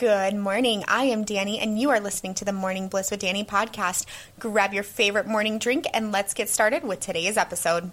Good morning. I am Danny, and you are listening to the Morning Bliss with Danny podcast. Grab your favorite morning drink, and let's get started with today's episode.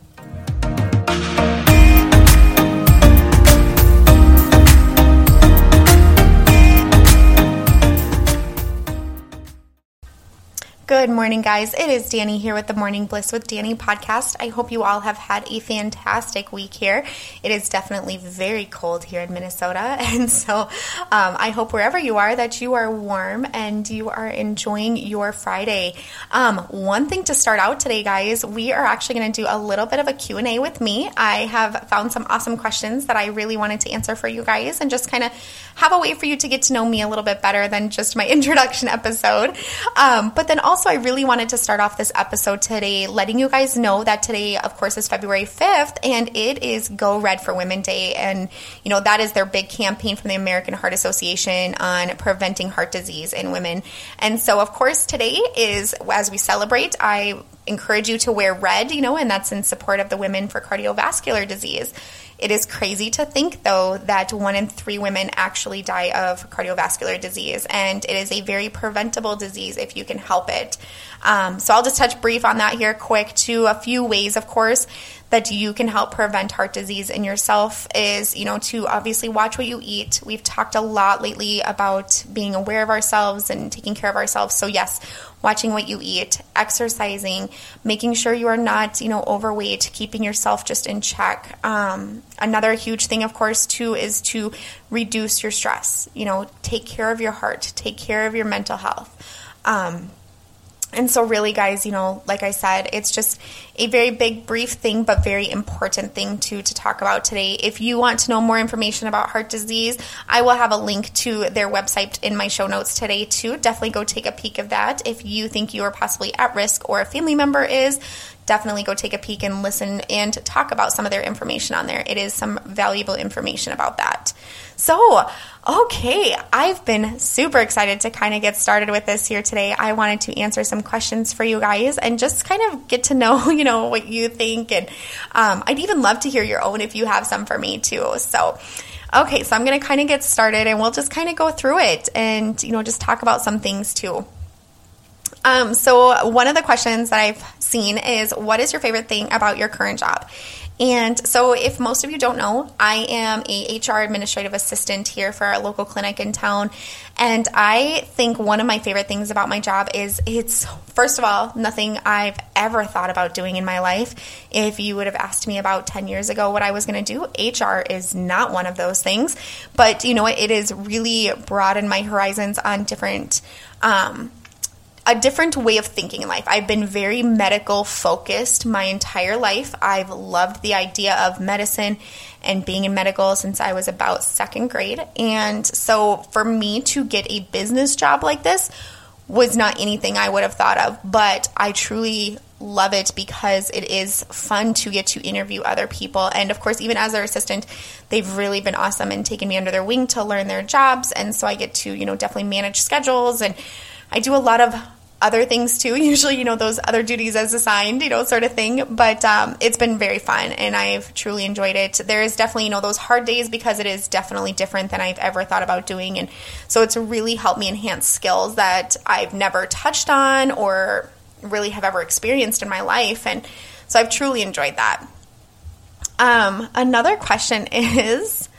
Good morning, guys. It is Danny here with the Morning Bliss with Danny podcast. I hope you all have had a fantastic week here. It is definitely very cold here in Minnesota, and so um, I hope wherever you are that you are warm and you are enjoying your Friday. Um, one thing to start out today, guys, we are actually going to do a little bit of a Q&A with me. I have found some awesome questions that I really wanted to answer for you guys and just kind of have a way for you to get to know me a little bit better than just my introduction episode. Um, but then also also, I really wanted to start off this episode today letting you guys know that today, of course, is February 5th and it is Go Red for Women Day. And, you know, that is their big campaign from the American Heart Association on preventing heart disease in women. And so, of course, today is as we celebrate, I encourage you to wear red, you know, and that's in support of the Women for Cardiovascular Disease. It is crazy to think, though, that one in three women actually die of cardiovascular disease, and it is a very preventable disease if you can help it. Um, so I'll just touch brief on that here, quick, to a few ways, of course that you can help prevent heart disease in yourself is, you know, to obviously watch what you eat. We've talked a lot lately about being aware of ourselves and taking care of ourselves. So, yes, watching what you eat, exercising, making sure you are not, you know, overweight, keeping yourself just in check. Um, another huge thing, of course, too, is to reduce your stress. You know, take care of your heart, take care of your mental health. Um, and so, really, guys, you know, like I said, it's just a very big, brief thing, but very important thing to to talk about today. If you want to know more information about heart disease, I will have a link to their website in my show notes today, too. Definitely go take a peek of that. If you think you are possibly at risk or a family member is, definitely go take a peek and listen and talk about some of their information on there. It is some valuable information about that. So, okay, I've been super excited to kind of get started with this here today. I wanted to answer some questions for you guys and just kind of get to know, you know, what you think. And um, I'd even love to hear your own if you have some for me too. So, okay, so I'm going to kind of get started and we'll just kind of go through it and, you know, just talk about some things too. Um, so, one of the questions that I've seen is what is your favorite thing about your current job? And so, if most of you don't know, I am a HR administrative assistant here for our local clinic in town. And I think one of my favorite things about my job is it's, first of all, nothing I've ever thought about doing in my life. If you would have asked me about 10 years ago what I was going to do, HR is not one of those things. But you know what? It has really broadened my horizons on different. Um, a different way of thinking in life. I've been very medical focused my entire life. I've loved the idea of medicine and being in medical since I was about second grade. And so for me to get a business job like this was not anything I would have thought of, but I truly love it because it is fun to get to interview other people. And of course, even as their assistant, they've really been awesome and taken me under their wing to learn their jobs. And so I get to, you know, definitely manage schedules and I do a lot of other things too. Usually, you know, those other duties as assigned, you know, sort of thing. But um, it's been very fun and I've truly enjoyed it. There is definitely, you know, those hard days because it is definitely different than I've ever thought about doing. And so it's really helped me enhance skills that I've never touched on or really have ever experienced in my life. And so I've truly enjoyed that. Um, another question is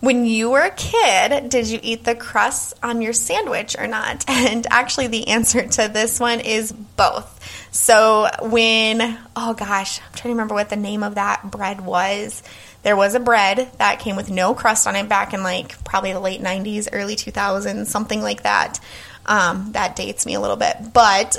when you were a kid, did you eat the crust on your sandwich or not? And actually, the answer to this one is both. So, when, oh gosh, I'm trying to remember what the name of that bread was. There was a bread that came with no crust on it back in like probably the late 90s, early 2000s, something like that. Um, that dates me a little bit, but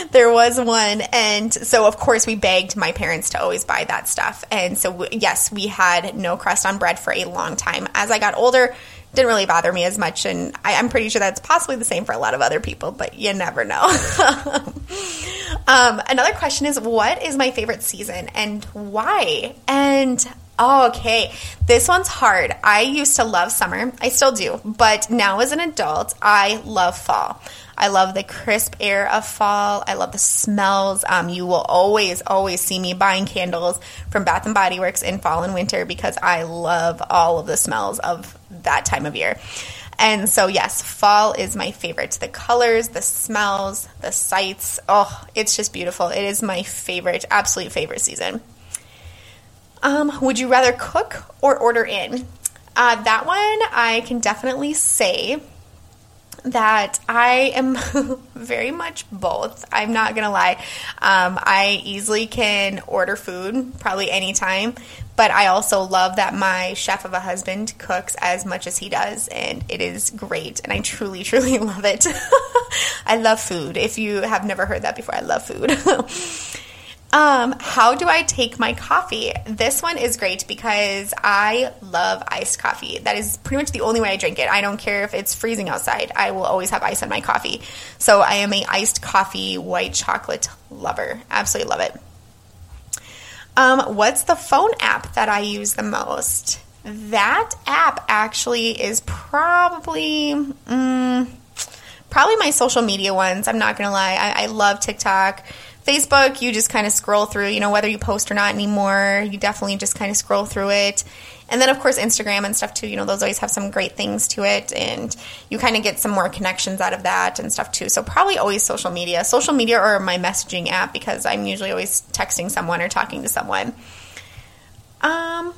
there was one. And so, of course, we begged my parents to always buy that stuff. And so, yes, we had no crust on bread for a long time. As I got older, didn't really bother me as much. And I, am pretty sure that's possibly the same for a lot of other people, but you never know. um, another question is what is my favorite season and why? And okay. This one's hard. I used to love summer. I still do. But now as an adult, I love fall. I love the crisp air of fall. I love the smells. Um, you will always, always see me buying candles from Bath and Body Works in fall and winter because I love all of the smells of that time of year. And so, yes, fall is my favorite. The colors, the smells, the sights. Oh, it's just beautiful. It is my favorite, absolute favorite season. Um, would you rather cook or order in? Uh, that one I can definitely say that I am very much both. I'm not gonna lie. Um, I easily can order food probably anytime, but I also love that my chef of a husband cooks as much as he does, and it is great. And I truly, truly love it. I love food. If you have never heard that before, I love food. Um, how do I take my coffee? This one is great because I love iced coffee. That is pretty much the only way I drink it. I don't care if it's freezing outside. I will always have ice in my coffee. So I am a iced coffee white chocolate lover. Absolutely love it. Um, what's the phone app that I use the most? That app actually is probably mm, probably my social media ones. I'm not gonna lie. I, I love TikTok. Facebook, you just kind of scroll through, you know, whether you post or not anymore, you definitely just kind of scroll through it. And then, of course, Instagram and stuff too, you know, those always have some great things to it. And you kind of get some more connections out of that and stuff too. So, probably always social media. Social media or my messaging app because I'm usually always texting someone or talking to someone. Um,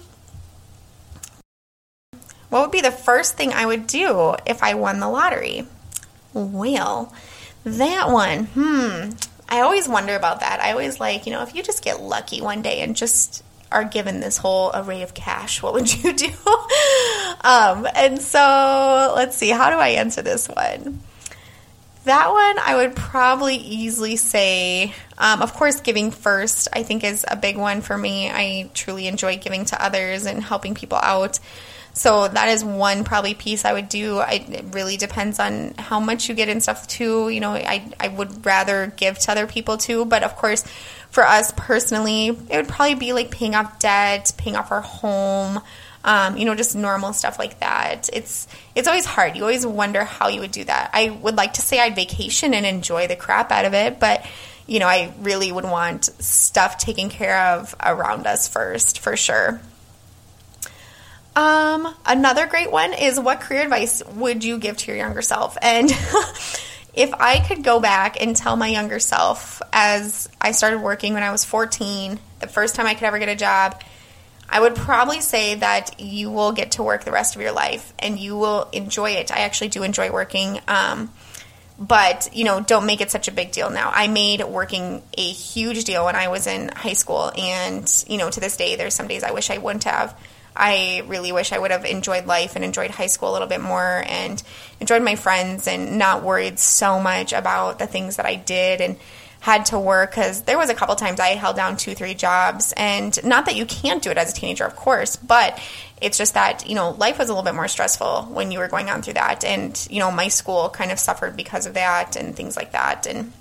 what would be the first thing I would do if I won the lottery? Well, that one, hmm. I always wonder about that. I always like, you know, if you just get lucky one day and just are given this whole array of cash, what would you do? um, and so let's see, how do I answer this one? That one, I would probably easily say, um, of course, giving first, I think is a big one for me. I truly enjoy giving to others and helping people out. So that is one probably piece I would do. I, it really depends on how much you get and stuff too. You know, I, I would rather give to other people too. But of course, for us personally, it would probably be like paying off debt, paying off our home, um, you know, just normal stuff like that. It's it's always hard. You always wonder how you would do that. I would like to say I'd vacation and enjoy the crap out of it, but you know, I really would want stuff taken care of around us first, for sure. Um, another great one is what career advice would you give to your younger self? And if I could go back and tell my younger self as I started working when I was 14, the first time I could ever get a job, I would probably say that you will get to work the rest of your life and you will enjoy it. I actually do enjoy working. Um, but you know don't make it such a big deal now i made working a huge deal when i was in high school and you know to this day there's some days i wish i wouldn't have I really wish I would have enjoyed life and enjoyed high school a little bit more and enjoyed my friends and not worried so much about the things that I did and had to work because there was a couple times I held down two, three jobs. And not that you can't do it as a teenager, of course, but it's just that, you know, life was a little bit more stressful when you were going on through that. And, you know, my school kind of suffered because of that and things like that. And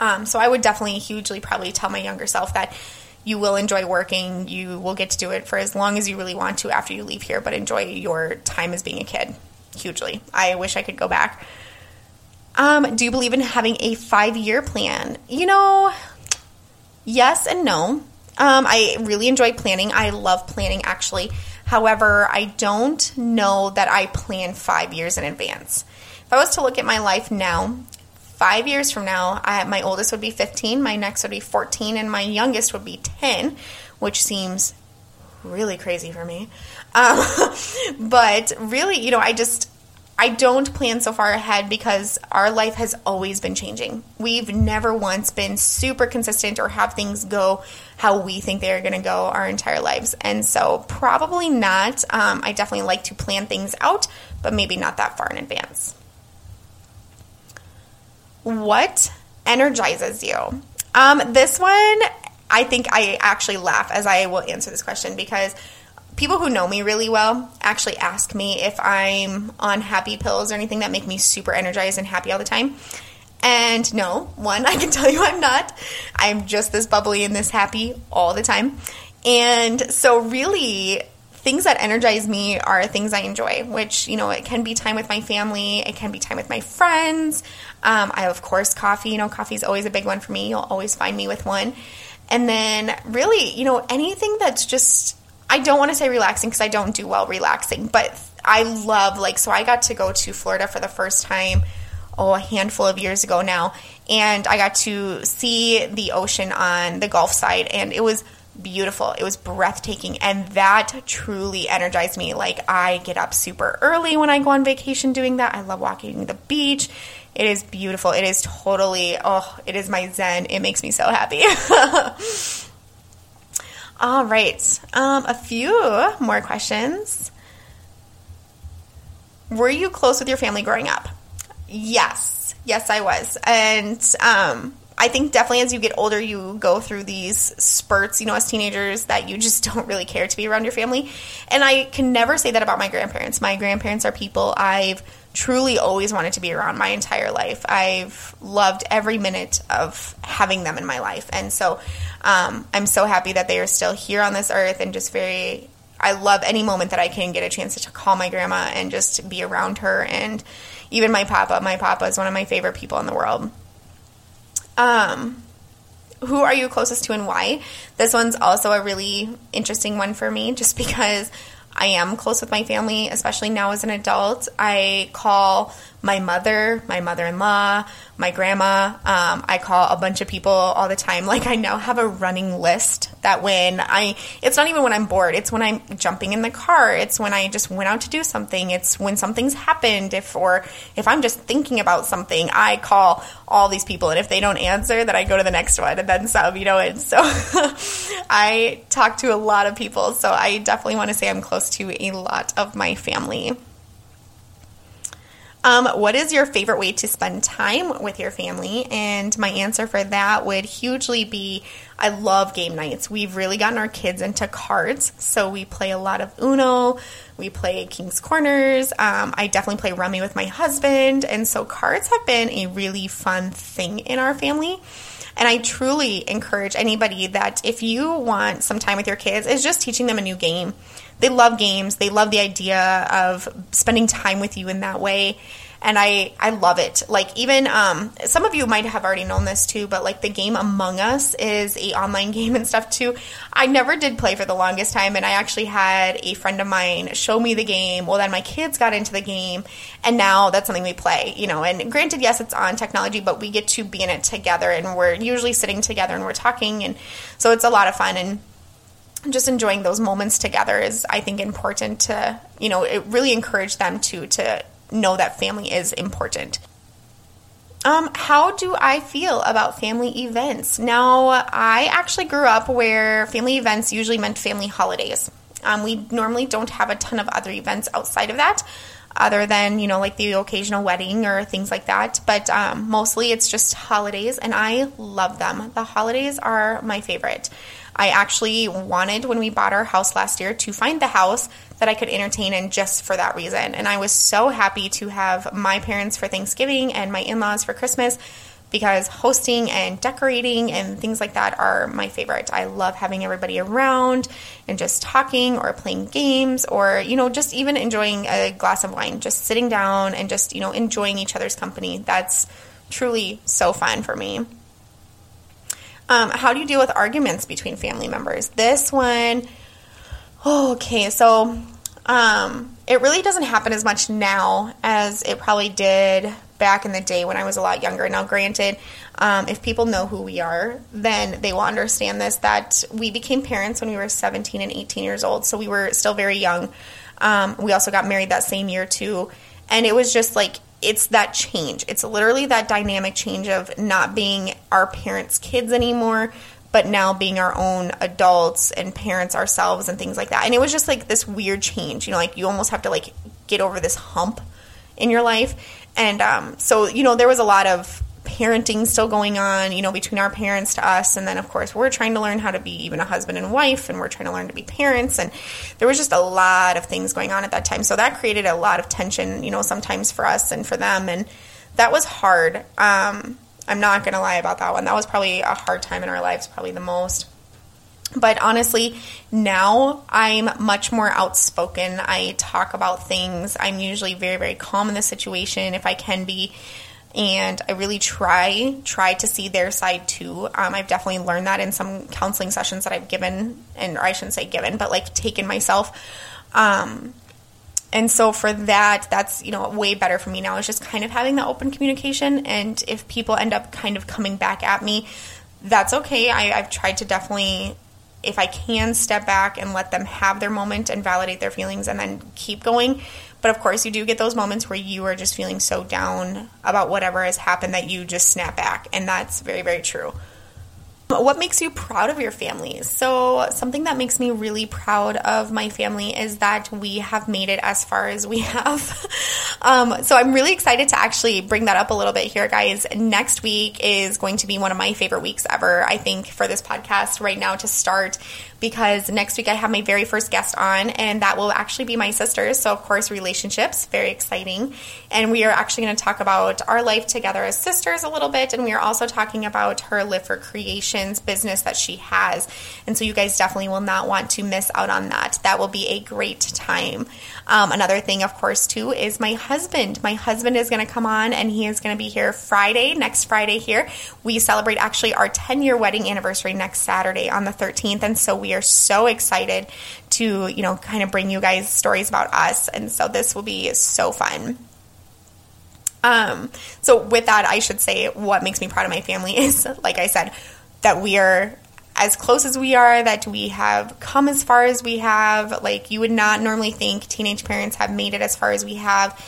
um, so I would definitely hugely probably tell my younger self that you will enjoy working. You will get to do it for as long as you really want to after you leave here, but enjoy your time as being a kid hugely. I wish I could go back. Um, do you believe in having a five year plan? You know, yes and no. Um, I really enjoy planning. I love planning actually. However, I don't know that I plan five years in advance. If I was to look at my life now, five years from now, I, my oldest would be 15, my next would be 14, and my youngest would be 10, which seems really crazy for me. Um, but really, you know, I just. I don't plan so far ahead because our life has always been changing. We've never once been super consistent or have things go how we think they're going to go our entire lives. And so, probably not. Um, I definitely like to plan things out, but maybe not that far in advance. What energizes you? Um, this one, I think I actually laugh as I will answer this question because people who know me really well actually ask me if I'm on happy pills or anything that make me super energized and happy all the time. And no, one, I can tell you I'm not. I'm just this bubbly and this happy all the time. And so, really, things that energize me are things I enjoy, which, you know, it can be time with my family, it can be time with my friends. Um, I, of course, coffee, you know, coffee is always a big one for me. You'll always find me with one. And then, really, you know, anything that's just, I don't want to say relaxing because I don't do well relaxing, but I love like so I got to go to Florida for the first time oh a handful of years ago now and I got to see the ocean on the Gulf side and it was beautiful. It was breathtaking and that truly energized me. Like I get up super early when I go on vacation doing that. I love walking the beach. It is beautiful. It is totally oh, it is my zen. It makes me so happy. All right. Um, a few more questions. Were you close with your family growing up? Yes. Yes, I was. And um, I think definitely as you get older, you go through these spurts, you know, as teenagers that you just don't really care to be around your family. And I can never say that about my grandparents. My grandparents are people I've truly always wanted to be around my entire life. I've loved every minute of having them in my life. And so um, I'm so happy that they are still here on this earth and just very, I love any moment that I can get a chance to call my grandma and just be around her. And even my papa, my papa is one of my favorite people in the world. Um, who are you closest to and why? This one's also a really interesting one for me just because I am close with my family, especially now as an adult. I call my mother, my mother in law, my grandma. Um, I call a bunch of people all the time. Like I now have a running list that when I, it's not even when I'm bored. It's when I'm jumping in the car. It's when I just went out to do something. It's when something's happened. If or if I'm just thinking about something, I call all these people, and if they don't answer, then I go to the next one, and then some. You know, and so I talk to a lot of people. So I definitely want to say I'm close to a lot of my family. Um, what is your favorite way to spend time with your family? And my answer for that would hugely be I love game nights. We've really gotten our kids into cards, so we play a lot of Uno. We play King's Corners. Um, I definitely play Rummy with my husband, and so cards have been a really fun thing in our family. And I truly encourage anybody that if you want some time with your kids, is just teaching them a new game they love games. They love the idea of spending time with you in that way. And I, I love it. Like even um, some of you might have already known this too, but like the game Among Us is a online game and stuff too. I never did play for the longest time, and I actually had a friend of mine show me the game. Well, then my kids got into the game, and now that's something we play. You know, and granted, yes, it's on technology, but we get to be in it together, and we're usually sitting together and we're talking, and so it's a lot of fun and just enjoying those moments together is I think important to you know it really encourage them to to know that family is important. Um, how do I feel about family events? Now, I actually grew up where family events usually meant family holidays. Um, we normally don't have a ton of other events outside of that, other than, you know, like the occasional wedding or things like that. But um, mostly it's just holidays, and I love them. The holidays are my favorite. I actually wanted, when we bought our house last year, to find the house that I could entertain in just for that reason. And I was so happy to have my parents for Thanksgiving and my in laws for Christmas because hosting and decorating and things like that are my favorite. I love having everybody around and just talking or playing games or, you know, just even enjoying a glass of wine, just sitting down and just, you know, enjoying each other's company. That's truly so fun for me. Um, how do you deal with arguments between family members? This one, oh, okay, so um, it really doesn't happen as much now as it probably did back in the day when I was a lot younger. Now, granted, um, if people know who we are, then they will understand this that we became parents when we were 17 and 18 years old, so we were still very young. Um, we also got married that same year, too. And it was just like it's that change. It's literally that dynamic change of not being our parents' kids anymore, but now being our own adults and parents ourselves and things like that. And it was just like this weird change. You know, like you almost have to like get over this hump in your life. And um, so, you know, there was a lot of parenting still going on, you know, between our parents to us. And then, of course, we're trying to learn how to be even a husband and wife, and we're trying to learn to be parents. And there was just a lot of things going on at that time. So that created a lot of tension, you know, sometimes for us and for them. And that was hard. Um, I'm not going to lie about that one. That was probably a hard time in our lives, probably the most. But honestly, now I'm much more outspoken. I talk about things. I'm usually very, very calm in the situation if I can be and I really try try to see their side too. Um, I've definitely learned that in some counseling sessions that I've given, and I shouldn't say given, but like taken myself. Um, And so for that, that's, you know, way better for me now. Is just kind of having the open communication. And if people end up kind of coming back at me, that's okay. I, I've tried to definitely if I can step back and let them have their moment and validate their feelings and then keep going. But of course, you do get those moments where you are just feeling so down about whatever has happened that you just snap back. And that's very, very true. What makes you proud of your family? So, something that makes me really proud of my family is that we have made it as far as we have. um, so, I'm really excited to actually bring that up a little bit here, guys. Next week is going to be one of my favorite weeks ever, I think, for this podcast right now to start because next week I have my very first guest on, and that will actually be my sister. So, of course, relationships, very exciting. And we are actually going to talk about our life together as sisters a little bit, and we are also talking about her Live for Creations business that she has. And so, you guys definitely will not want to miss out on that. That will be a great time. Um, another thing, of course, too, is my husband. My husband is going to come on, and he is going to be here Friday, next Friday here. We celebrate actually our 10 year wedding anniversary next Saturday on the 13th. And so, we are so excited to, you know, kind of bring you guys stories about us. And so this will be so fun. Um, so with that, I should say what makes me proud of my family is, like I said, that we are as close as we are, that we have come as far as we have. Like you would not normally think teenage parents have made it as far as we have.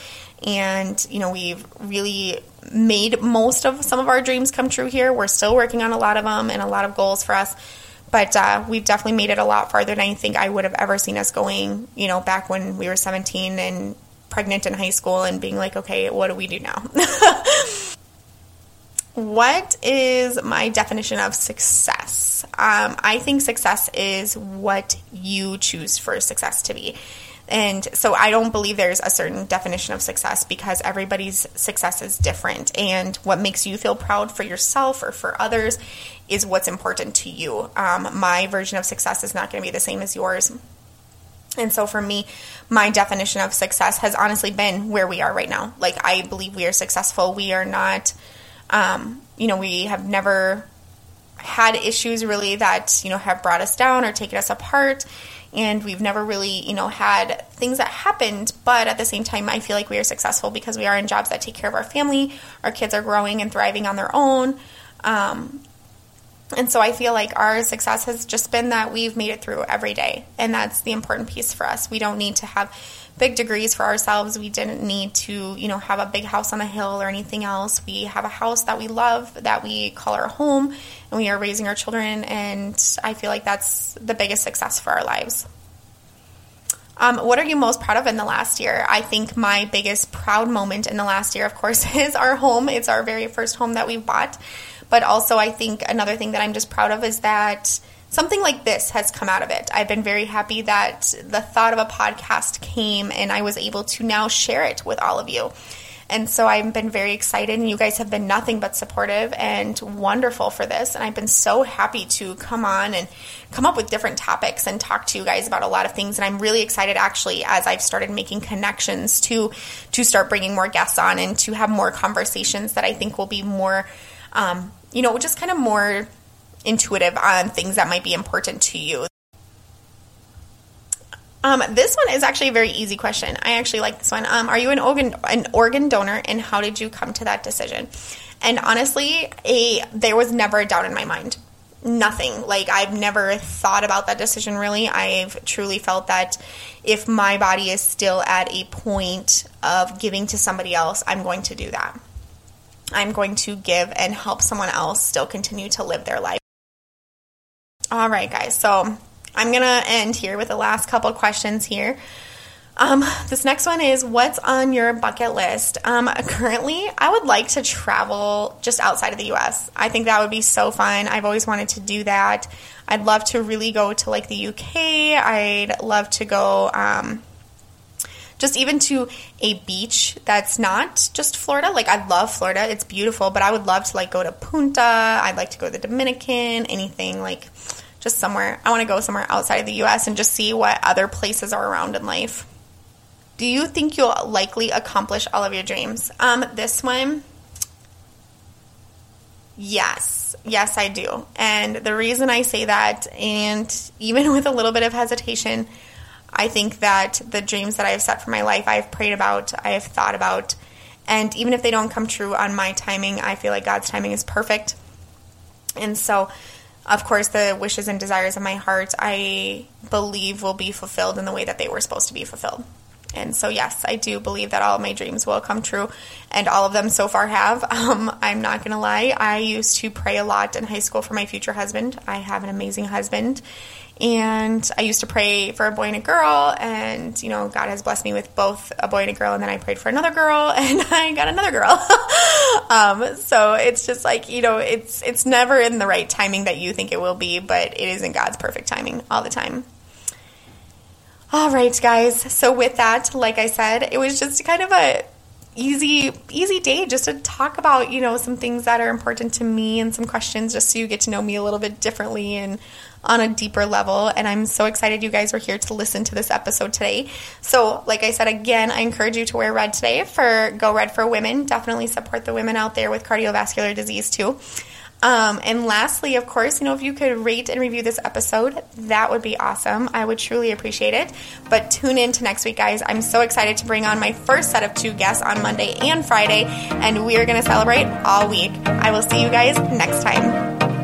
And, you know, we've really made most of some of our dreams come true here. We're still working on a lot of them and a lot of goals for us but uh, we've definitely made it a lot farther than I think I would have ever seen us going, you know, back when we were 17 and pregnant in high school and being like, okay, what do we do now? what is my definition of success? Um, I think success is what you choose for success to be. And so I don't believe there's a certain definition of success because everybody's success is different. And what makes you feel proud for yourself or for others is what's important to you. Um, my version of success is not going to be the same as yours. And so for me, my definition of success has honestly been where we are right now. Like, I believe we are successful. We are not, um, you know, we have never had issues really that, you know, have brought us down or taken us apart and we've never really, you know, had things that happened, but at the same time, I feel like we are successful because we are in jobs that take care of our family. Our kids are growing and thriving on their own. Um, and so I feel like our success has just been that we've made it through every day. And that's the important piece for us. We don't need to have big degrees for ourselves. We didn't need to, you know, have a big house on the hill or anything else. We have a house that we love, that we call our home, and we are raising our children. And I feel like that's the biggest success for our lives. Um, what are you most proud of in the last year? I think my biggest proud moment in the last year, of course, is our home. It's our very first home that we've bought. But also, I think another thing that I'm just proud of is that something like this has come out of it. I've been very happy that the thought of a podcast came and I was able to now share it with all of you. And so I've been very excited, and you guys have been nothing but supportive and wonderful for this. And I've been so happy to come on and come up with different topics and talk to you guys about a lot of things. And I'm really excited, actually, as I've started making connections to to start bringing more guests on and to have more conversations that I think will be more, um, you know, just kind of more intuitive on things that might be important to you. Um, this one is actually a very easy question. I actually like this one. Um, are you an organ an organ donor, and how did you come to that decision? And honestly, a there was never a doubt in my mind. Nothing. Like I've never thought about that decision really. I've truly felt that if my body is still at a point of giving to somebody else, I'm going to do that. I'm going to give and help someone else still continue to live their life. All right, guys. So I'm going to end here with the last couple questions here. Um, this next one is what's on your bucket list? Um, currently, I would like to travel just outside of the US. I think that would be so fun. I've always wanted to do that. I'd love to really go to like the UK. I'd love to go um, just even to a beach that's not just Florida. Like I love Florida, it's beautiful, but I would love to like go to Punta. I'd like to go to the Dominican, anything like just somewhere. I want to go somewhere outside of the US and just see what other places are around in life. Do you think you'll likely accomplish all of your dreams? Um, this one, yes, yes, I do. And the reason I say that, and even with a little bit of hesitation, I think that the dreams that I have set for my life, I have prayed about, I have thought about, and even if they don't come true on my timing, I feel like God's timing is perfect. And so, of course, the wishes and desires of my heart, I believe, will be fulfilled in the way that they were supposed to be fulfilled. And so, yes, I do believe that all of my dreams will come true, and all of them so far have. Um, I'm not going to lie. I used to pray a lot in high school for my future husband. I have an amazing husband, and I used to pray for a boy and a girl, and you know, God has blessed me with both a boy and a girl, and then I prayed for another girl, and I got another girl. um, so it's just like you know, it's it's never in the right timing that you think it will be, but it is in God's perfect timing all the time. All right, guys. So with that, like I said, it was just kind of a easy easy day just to talk about you know some things that are important to me and some questions just so you get to know me a little bit differently and on a deeper level. And I'm so excited you guys are here to listen to this episode today. So, like I said again, I encourage you to wear red today for Go Red for Women. Definitely support the women out there with cardiovascular disease too. Um, and lastly, of course, you know, if you could rate and review this episode, that would be awesome. I would truly appreciate it. But tune in to next week, guys. I'm so excited to bring on my first set of two guests on Monday and Friday, and we are going to celebrate all week. I will see you guys next time.